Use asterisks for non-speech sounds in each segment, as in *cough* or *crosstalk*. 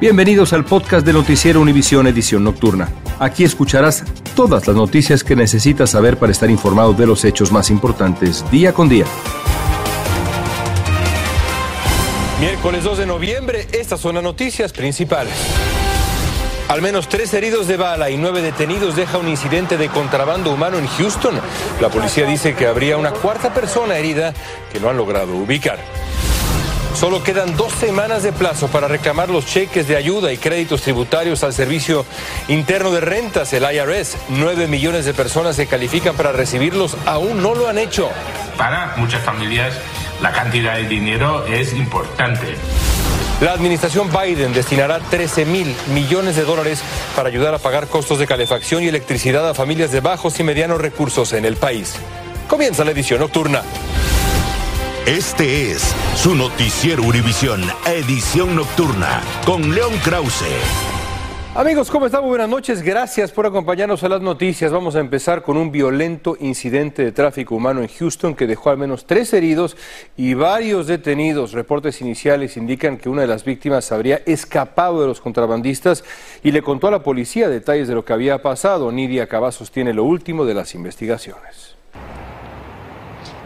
Bienvenidos al podcast de Noticiero Univisión Edición Nocturna. Aquí escucharás todas las noticias que necesitas saber para estar informado de los hechos más importantes día con día. Miércoles 2 de noviembre, estas son las noticias principales. Al menos tres heridos de bala y nueve detenidos deja un incidente de contrabando humano en Houston. La policía dice que habría una cuarta persona herida que no han logrado ubicar. Solo quedan dos semanas de plazo para reclamar los cheques de ayuda y créditos tributarios al Servicio Interno de Rentas, el IRS. Nueve millones de personas se califican para recibirlos, aún no lo han hecho. Para muchas familias la cantidad de dinero es importante. La administración Biden destinará 13 mil millones de dólares para ayudar a pagar costos de calefacción y electricidad a familias de bajos y medianos recursos en el país. Comienza la edición nocturna. Este es su noticiero Univisión, edición nocturna, con León Krause. Amigos, ¿cómo están? Muy buenas noches. Gracias por acompañarnos a las noticias. Vamos a empezar con un violento incidente de tráfico humano en Houston que dejó al menos tres heridos y varios detenidos. Reportes iniciales indican que una de las víctimas habría escapado de los contrabandistas y le contó a la policía detalles de lo que había pasado. Nidia Cavazos tiene lo último de las investigaciones.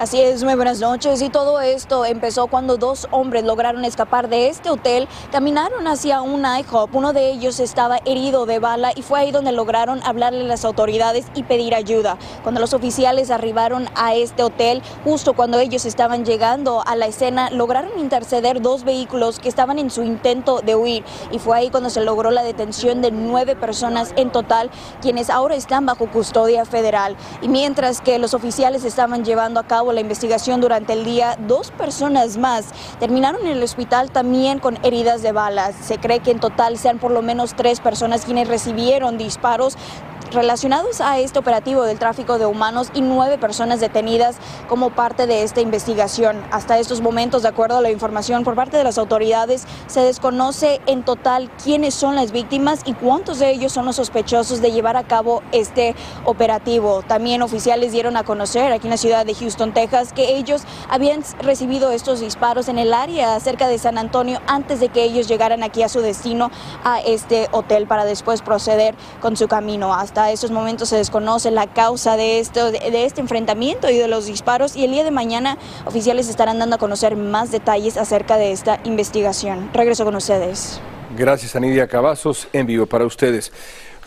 Así es, muy buenas noches. Y todo esto empezó cuando dos hombres lograron escapar de este hotel, caminaron hacia un IHOP. Uno de ellos estaba herido de bala y fue ahí donde lograron hablarle a las autoridades y pedir ayuda. Cuando los oficiales arribaron a este hotel, justo cuando ellos estaban llegando a la escena, lograron interceder dos vehículos que estaban en su intento de huir. Y fue ahí cuando se logró la detención de nueve personas en total, quienes ahora están bajo custodia federal. Y mientras que los oficiales estaban llevando a cabo la investigación durante el día, dos personas más terminaron en el hospital también con heridas de balas. Se cree que en total sean por lo menos tres personas quienes recibieron disparos relacionados a este operativo del tráfico de humanos y nueve personas detenidas como parte de esta investigación. Hasta estos momentos, de acuerdo a la información por parte de las autoridades, se desconoce en total quiénes son las víctimas y cuántos de ellos son los sospechosos de llevar a cabo este operativo. También oficiales dieron a conocer aquí en la ciudad de Houston, Texas, que ellos habían recibido estos disparos en el área cerca de San Antonio antes de que ellos llegaran aquí a su destino a este hotel para después proceder con su camino hasta hasta estos momentos se desconoce la causa de, esto, de este enfrentamiento y de los disparos y el día de mañana oficiales estarán dando a conocer más detalles acerca de esta investigación. Regreso con ustedes. Gracias, Anidia Cavazos, en vivo para ustedes.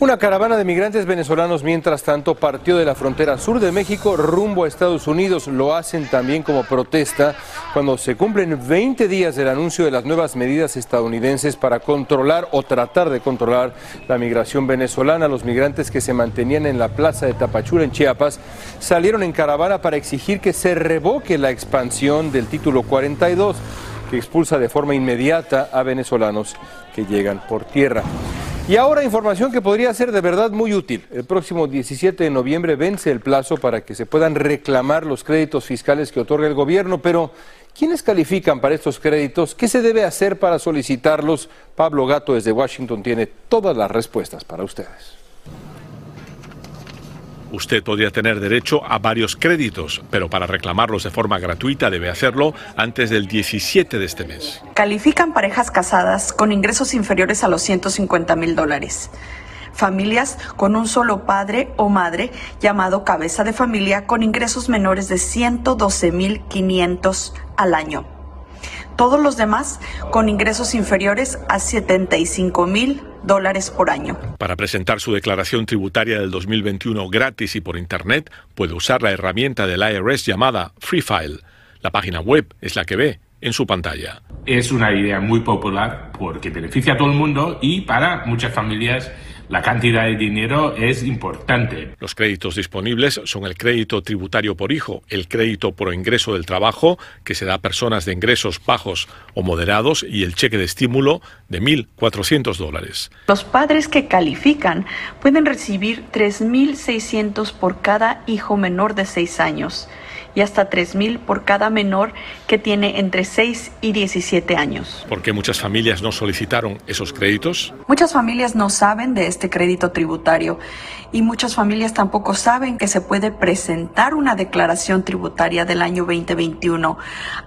Una caravana de migrantes venezolanos, mientras tanto, partió de la frontera sur de México rumbo a Estados Unidos. Lo hacen también como protesta cuando se cumplen 20 días del anuncio de las nuevas medidas estadounidenses para controlar o tratar de controlar la migración venezolana. Los migrantes que se mantenían en la plaza de Tapachula, en Chiapas, salieron en caravana para exigir que se revoque la expansión del título 42 que expulsa de forma inmediata a venezolanos que llegan por tierra. Y ahora información que podría ser de verdad muy útil. El próximo 17 de noviembre vence el plazo para que se puedan reclamar los créditos fiscales que otorga el gobierno, pero ¿quiénes califican para estos créditos? ¿Qué se debe hacer para solicitarlos? Pablo Gato desde Washington tiene todas las respuestas para ustedes. Usted podría tener derecho a varios créditos, pero para reclamarlos de forma gratuita debe hacerlo antes del 17 de este mes. Califican parejas casadas con ingresos inferiores a los 150 mil dólares. Familias con un solo padre o madre llamado cabeza de familia con ingresos menores de 112 mil 500 al año. Todos los demás con ingresos inferiores a 75 mil dólares por año. Para presentar su declaración tributaria del 2021 gratis y por Internet, puede usar la herramienta del IRS llamada Free File. La página web es la que ve en su pantalla. Es una idea muy popular porque beneficia a todo el mundo y para muchas familias la cantidad de dinero es importante. Los créditos disponibles son el crédito tributario por hijo, el crédito por ingreso del trabajo, que se da a personas de ingresos bajos o moderados, y el cheque de estímulo de 1.400 dólares. Los padres que califican pueden recibir 3.600 por cada hijo menor de 6 años y hasta 3.000 por cada menor que tiene entre 6 y 17 años. ¿Por qué muchas familias no solicitaron esos créditos? Muchas familias no saben de este crédito tributario y muchas familias tampoco saben que se puede presentar una declaración tributaria del año 2021,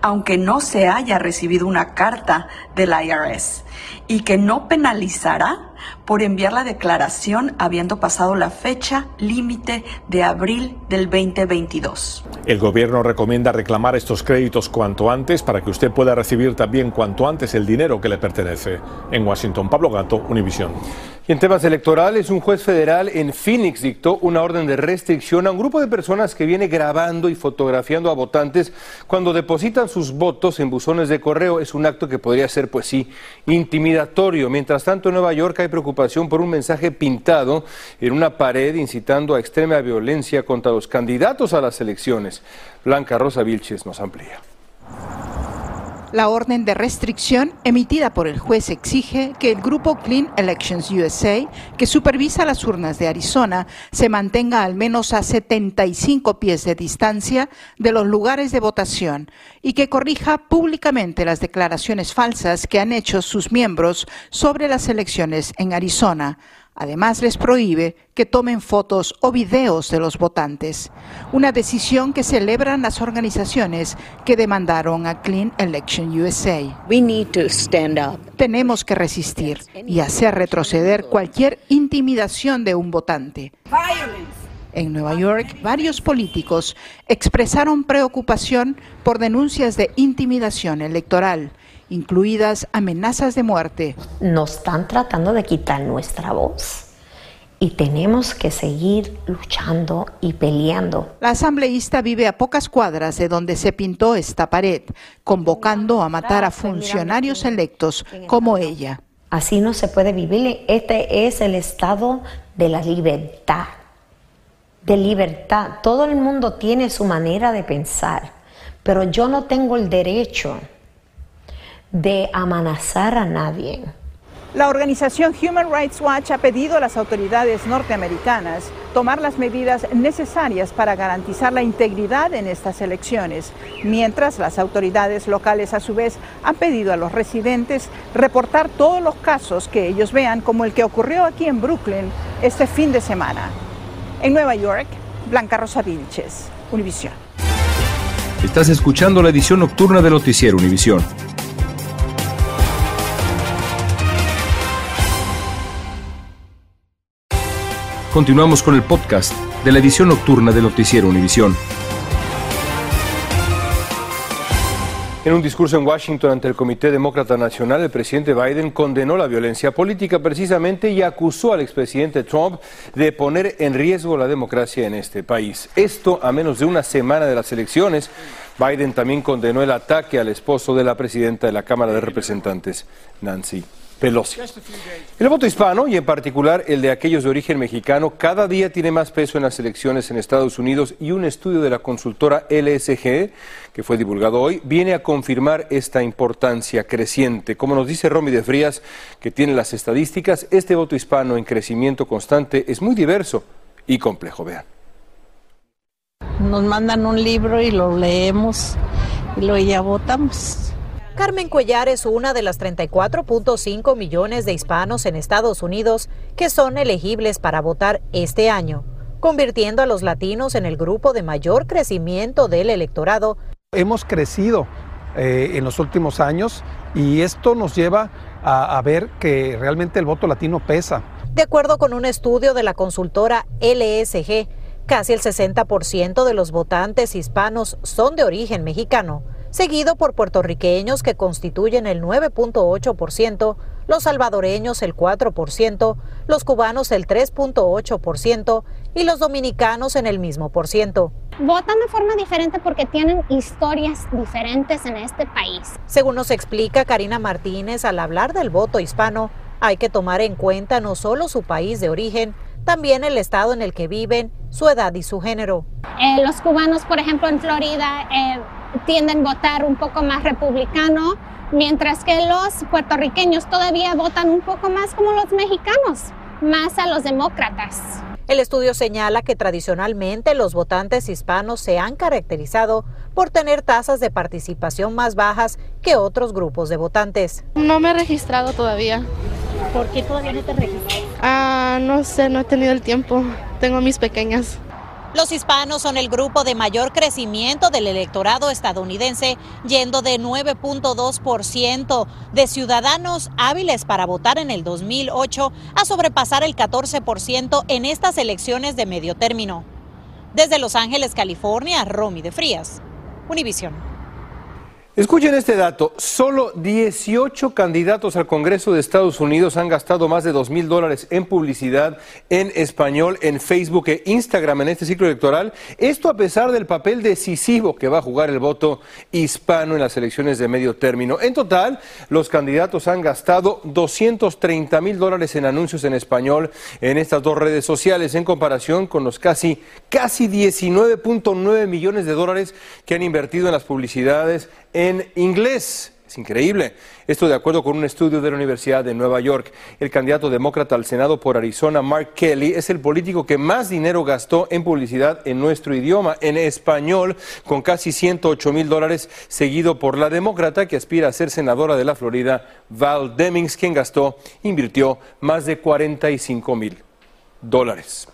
aunque no se haya recibido una carta del IRS. Y que no penalizará por enviar la declaración habiendo pasado la fecha límite de abril del 2022. El gobierno recomienda reclamar estos créditos cuanto antes para que usted pueda recibir también cuanto antes el dinero que le pertenece. En Washington, Pablo Gato, Univisión. Y en temas electorales, un juez federal en Phoenix dictó una orden de restricción a un grupo de personas que viene grabando y fotografiando a votantes cuando depositan sus votos en buzones de correo. Es un acto que podría ser, pues sí, intimidatorio. Mientras tanto, en Nueva York hay preocupación por un mensaje pintado en una pared incitando a extrema violencia contra los candidatos a las elecciones. Blanca Rosa Vilches nos amplía. La orden de restricción emitida por el juez exige que el grupo Clean Elections USA, que supervisa las urnas de Arizona, se mantenga al menos a 75 pies de distancia de los lugares de votación y que corrija públicamente las declaraciones falsas que han hecho sus miembros sobre las elecciones en Arizona Además, les prohíbe que tomen fotos o videos de los votantes, una decisión que celebran las organizaciones que demandaron a Clean Election USA. Tenemos que resistir y hacer retroceder cualquier intimidación de un votante. En Nueva York, varios políticos expresaron preocupación por denuncias de intimidación electoral incluidas amenazas de muerte. Nos están tratando de quitar nuestra voz y tenemos que seguir luchando y peleando. La asambleísta vive a pocas cuadras de donde se pintó esta pared, convocando a matar a funcionarios electos como ella. Así no se puede vivir. Este es el estado de la libertad. De libertad. Todo el mundo tiene su manera de pensar, pero yo no tengo el derecho de amenazar a nadie. La organización Human Rights Watch ha pedido a las autoridades norteamericanas tomar las medidas necesarias para garantizar la integridad en estas elecciones, mientras las autoridades locales a su vez han pedido a los residentes reportar todos los casos que ellos vean, como el que ocurrió aquí en Brooklyn este fin de semana. En Nueva York, Blanca Rosa Vilches, Univisión. Estás escuchando la edición nocturna de Noticiero Univisión. Continuamos con el podcast de la edición nocturna de Noticiero Univisión. En un discurso en Washington ante el Comité Demócrata Nacional, el presidente Biden condenó la violencia política precisamente y acusó al expresidente Trump de poner en riesgo la democracia en este país. Esto a menos de una semana de las elecciones. Biden también condenó el ataque al esposo de la presidenta de la Cámara de Representantes, Nancy Pelosi. El voto hispano, y en particular el de aquellos de origen mexicano, cada día tiene más peso en las elecciones en Estados Unidos y un estudio de la consultora LSG, que fue divulgado hoy, viene a confirmar esta importancia creciente. Como nos dice Romy de Frías, que tiene las estadísticas, este voto hispano en crecimiento constante es muy diverso y complejo. Vean. Nos mandan un libro y lo leemos y luego ya votamos. Carmen Cuellar es una de las 34.5 millones de hispanos en Estados Unidos que son elegibles para votar este año, convirtiendo a los latinos en el grupo de mayor crecimiento del electorado. Hemos crecido eh, en los últimos años y esto nos lleva a, a ver que realmente el voto latino pesa. De acuerdo con un estudio de la consultora LSG, casi el 60% de los votantes hispanos son de origen mexicano seguido por puertorriqueños que constituyen el 9.8%, los salvadoreños el 4%, los cubanos el 3.8% y los dominicanos en el mismo por ciento. Votan de forma diferente porque tienen historias diferentes en este país. Según nos explica Karina Martínez, al hablar del voto hispano, hay que tomar en cuenta no solo su país de origen, también el estado en el que viven, su edad y su género. Eh, los cubanos, por ejemplo, en Florida, eh, tienden a votar un poco más republicano, mientras que los puertorriqueños todavía votan un poco más como los mexicanos, más a los demócratas. El estudio señala que tradicionalmente los votantes hispanos se han caracterizado por tener tasas de participación más bajas que otros grupos de votantes. No me he registrado todavía. ¿Por qué todavía no te registras? Ah, no sé, no he tenido el tiempo. Tengo mis pequeñas. Los hispanos son el grupo de mayor crecimiento del electorado estadounidense, yendo de 9.2% de ciudadanos hábiles para votar en el 2008 a sobrepasar el 14% en estas elecciones de medio término. Desde Los Ángeles, California, Romy de Frías, Univision. Escuchen este dato, solo 18 candidatos al Congreso de Estados Unidos han gastado más de 2 mil dólares en publicidad en español en Facebook e Instagram en este ciclo electoral. Esto a pesar del papel decisivo que va a jugar el voto hispano en las elecciones de medio término. En total, los candidatos han gastado 230 mil dólares en anuncios en español en estas dos redes sociales en comparación con los casi, casi 19.9 millones de dólares que han invertido en las publicidades inglés. Es increíble. Esto de acuerdo con un estudio de la Universidad de Nueva York. El candidato demócrata al Senado por Arizona, Mark Kelly, es el político que más dinero gastó en publicidad en nuestro idioma, en español, con casi 108 mil dólares, seguido por la demócrata que aspira a ser senadora de la Florida, Val Demings, quien gastó, invirtió más de 45 mil dólares.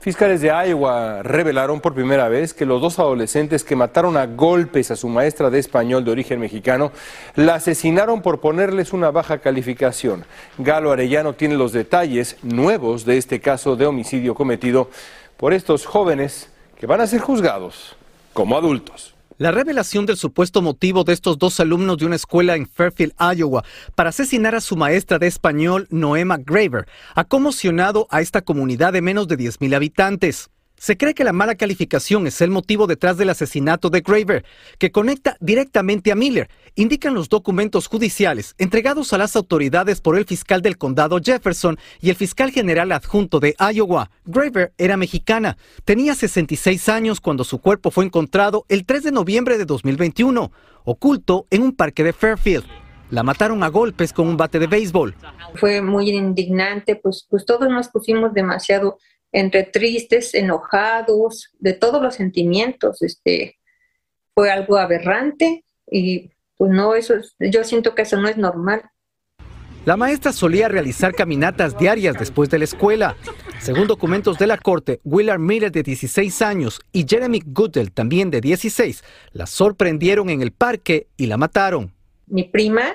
Fiscales de Iowa revelaron por primera vez que los dos adolescentes que mataron a golpes a su maestra de español de origen mexicano la asesinaron por ponerles una baja calificación. Galo Arellano tiene los detalles nuevos de este caso de homicidio cometido por estos jóvenes que van a ser juzgados como adultos. La revelación del supuesto motivo de estos dos alumnos de una escuela en Fairfield, Iowa, para asesinar a su maestra de español, Noema Graver, ha conmocionado a esta comunidad de menos de 10.000 habitantes. Se cree que la mala calificación es el motivo detrás del asesinato de Graver, que conecta directamente a Miller, indican los documentos judiciales entregados a las autoridades por el fiscal del condado Jefferson y el fiscal general adjunto de Iowa. Graver era mexicana, tenía 66 años cuando su cuerpo fue encontrado el 3 de noviembre de 2021, oculto en un parque de Fairfield. La mataron a golpes con un bate de béisbol. Fue muy indignante, pues, pues todos nos pusimos demasiado entre tristes, enojados, de todos los sentimientos. Este, fue algo aberrante y pues no, eso yo siento que eso no es normal. La maestra solía realizar caminatas diarias después de la escuela. Según documentos de la corte, Willard Miller de 16 años y Jeremy Goodell también de 16 la sorprendieron en el parque y la mataron. Mi prima,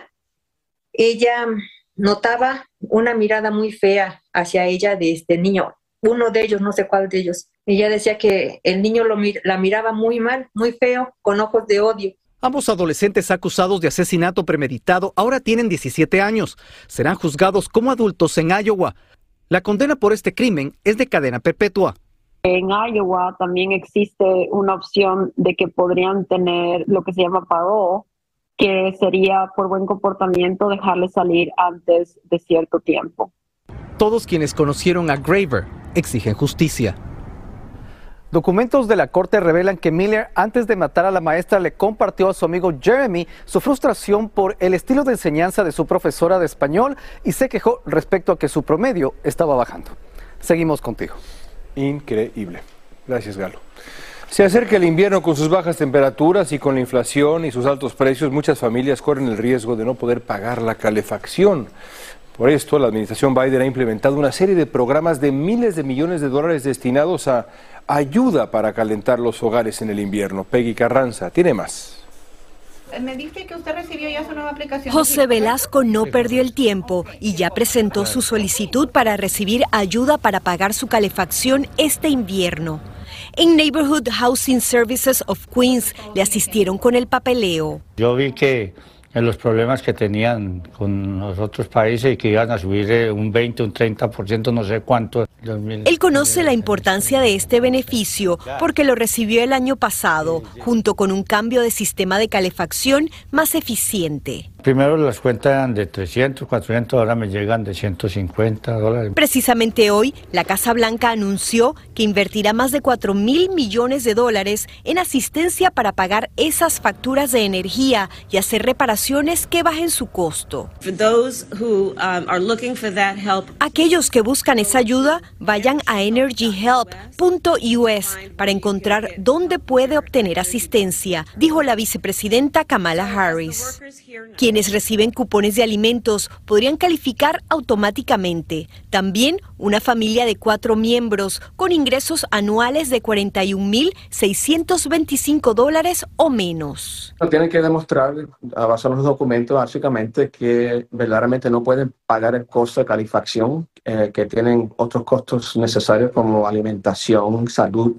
ella notaba una mirada muy fea hacia ella de este niño uno de ellos, no sé cuál de ellos. Ella decía que el niño lo, la miraba muy mal, muy feo, con ojos de odio. Ambos adolescentes acusados de asesinato premeditado ahora tienen 17 años. Serán juzgados como adultos en Iowa. La condena por este crimen es de cadena perpetua. En Iowa también existe una opción de que podrían tener lo que se llama parole, que sería por buen comportamiento dejarle salir antes de cierto tiempo. Todos quienes conocieron a Graver exigen justicia. Documentos de la corte revelan que Miller, antes de matar a la maestra, le compartió a su amigo Jeremy su frustración por el estilo de enseñanza de su profesora de español y se quejó respecto a que su promedio estaba bajando. Seguimos contigo. Increíble. Gracias, Galo. Se acerca el invierno con sus bajas temperaturas y con la inflación y sus altos precios, muchas familias corren el riesgo de no poder pagar la calefacción. Por esto, la administración Biden ha implementado una serie de programas de miles de millones de dólares destinados a ayuda para calentar los hogares en el invierno. Peggy Carranza tiene más. Me dice que usted recibió ya su nueva aplicación. José Velasco no perdió el tiempo y ya presentó su solicitud para recibir ayuda para pagar su calefacción este invierno. En Neighborhood Housing Services of Queens le asistieron con el papeleo. Yo vi que en los problemas que tenían con los otros países y que iban a subir eh, un 20, un 30%, no sé cuánto. Él conoce la importancia de este beneficio porque lo recibió el año pasado, junto con un cambio de sistema de calefacción más eficiente. Primero las cuentas eran de 300, 400, ahora me llegan de 150 dólares. Precisamente hoy, la Casa Blanca anunció que invertirá más de 4 mil millones de dólares en asistencia para pagar esas facturas de energía y hacer reparaciones que bajen su costo. Um, Aquellos que buscan esa ayuda, vayan a energyhelp.us para encontrar dónde puede obtener asistencia, dijo la vicepresidenta Kamala Harris. Quien Quienes reciben cupones de alimentos podrían calificar automáticamente. También una familia de cuatro miembros con ingresos anuales de 41.625 dólares o menos. Tienen que demostrar, a base de los documentos, básicamente, que verdaderamente no pueden pagar el costo de calefacción, eh, que tienen otros costos necesarios como alimentación, salud,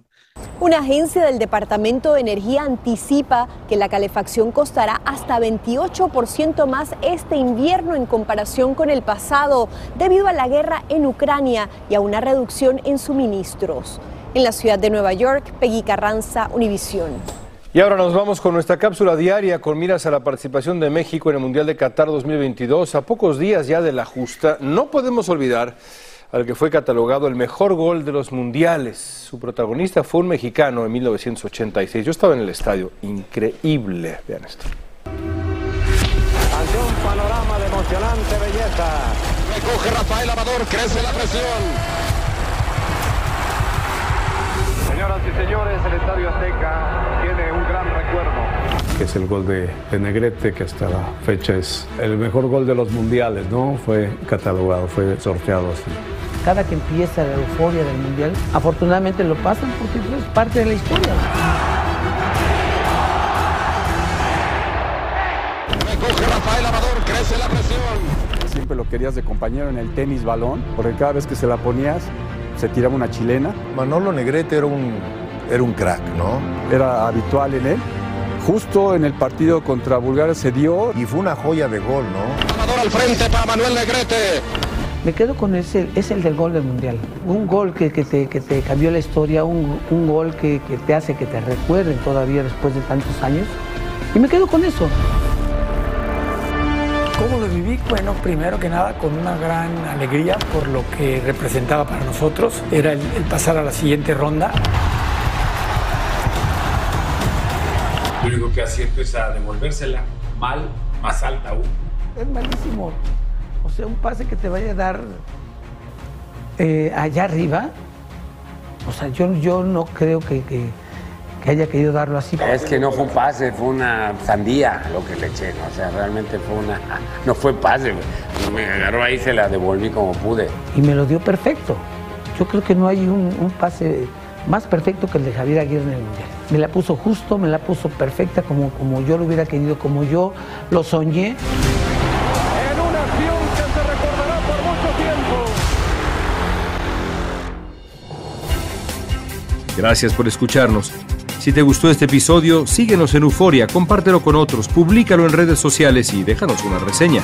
una agencia del Departamento de Energía anticipa que la calefacción costará hasta 28% más este invierno en comparación con el pasado, debido a la guerra en Ucrania y a una reducción en suministros. En la ciudad de Nueva York, Peggy Carranza, Univisión. Y ahora nos vamos con nuestra cápsula diaria con miras a la participación de México en el Mundial de Qatar 2022. A pocos días ya de la justa, no podemos olvidar al que fue catalogado el mejor gol de los mundiales. Su protagonista fue un mexicano en 1986. Yo estaba en el estadio, increíble. Vean esto. Ante un panorama de emocionante belleza. Recoge Rafael Amador, crece la presión. Señoras y señores, el Estadio Azteca tiene un gran recuerdo. Que es el gol de, de, Negrete, que hasta la fecha es el mejor gol de los mundiales, ¿no? Fue catalogado, fue sorteado así cada que empieza la euforia del mundial, afortunadamente lo pasan porque es parte de la historia. Recoge Rafael Amador, crece la presión. Siempre lo querías de compañero en el tenis balón, porque cada vez que se la ponías se tiraba una chilena. Manolo Negrete era un, era un crack, ¿no? Era habitual en él. Justo en el partido contra Bulgaria se dio. Y fue una joya de gol, ¿no? Amador al frente para Manuel Negrete. Me quedo con ese, es el del gol del Mundial. Un gol que, que, te, que te, cambió la historia, un, un gol que, que, te hace que te recuerden todavía después de tantos años. Y me quedo con eso. ¿Cómo lo viví? Bueno, primero que nada con una gran alegría por lo que representaba para nosotros. Era el, el pasar a la siguiente ronda. Lo único que acierto es a devolvérsela mal, más alta aún. Es malísimo. O sea, un pase que te vaya a dar eh, allá arriba. O sea, yo, yo no creo que, que, que, haya querido darlo así. Es que no fue un pase, fue una sandía lo que le eché. ¿no? O sea, realmente fue una. *laughs* No fue pase. Me agarró ahí y se la devolví como pude. Y me lo dio perfecto. Yo creo que no hay un, un pase más perfecto que el de Javier Aguirre en el Mundial. Me la puso justo, me la puso perfecta como, como yo lo hubiera querido, como yo lo soñé. Gracias por escucharnos. Si te gustó este episodio, síguenos en Euforia, compártelo con otros, públicalo en redes sociales y déjanos una reseña.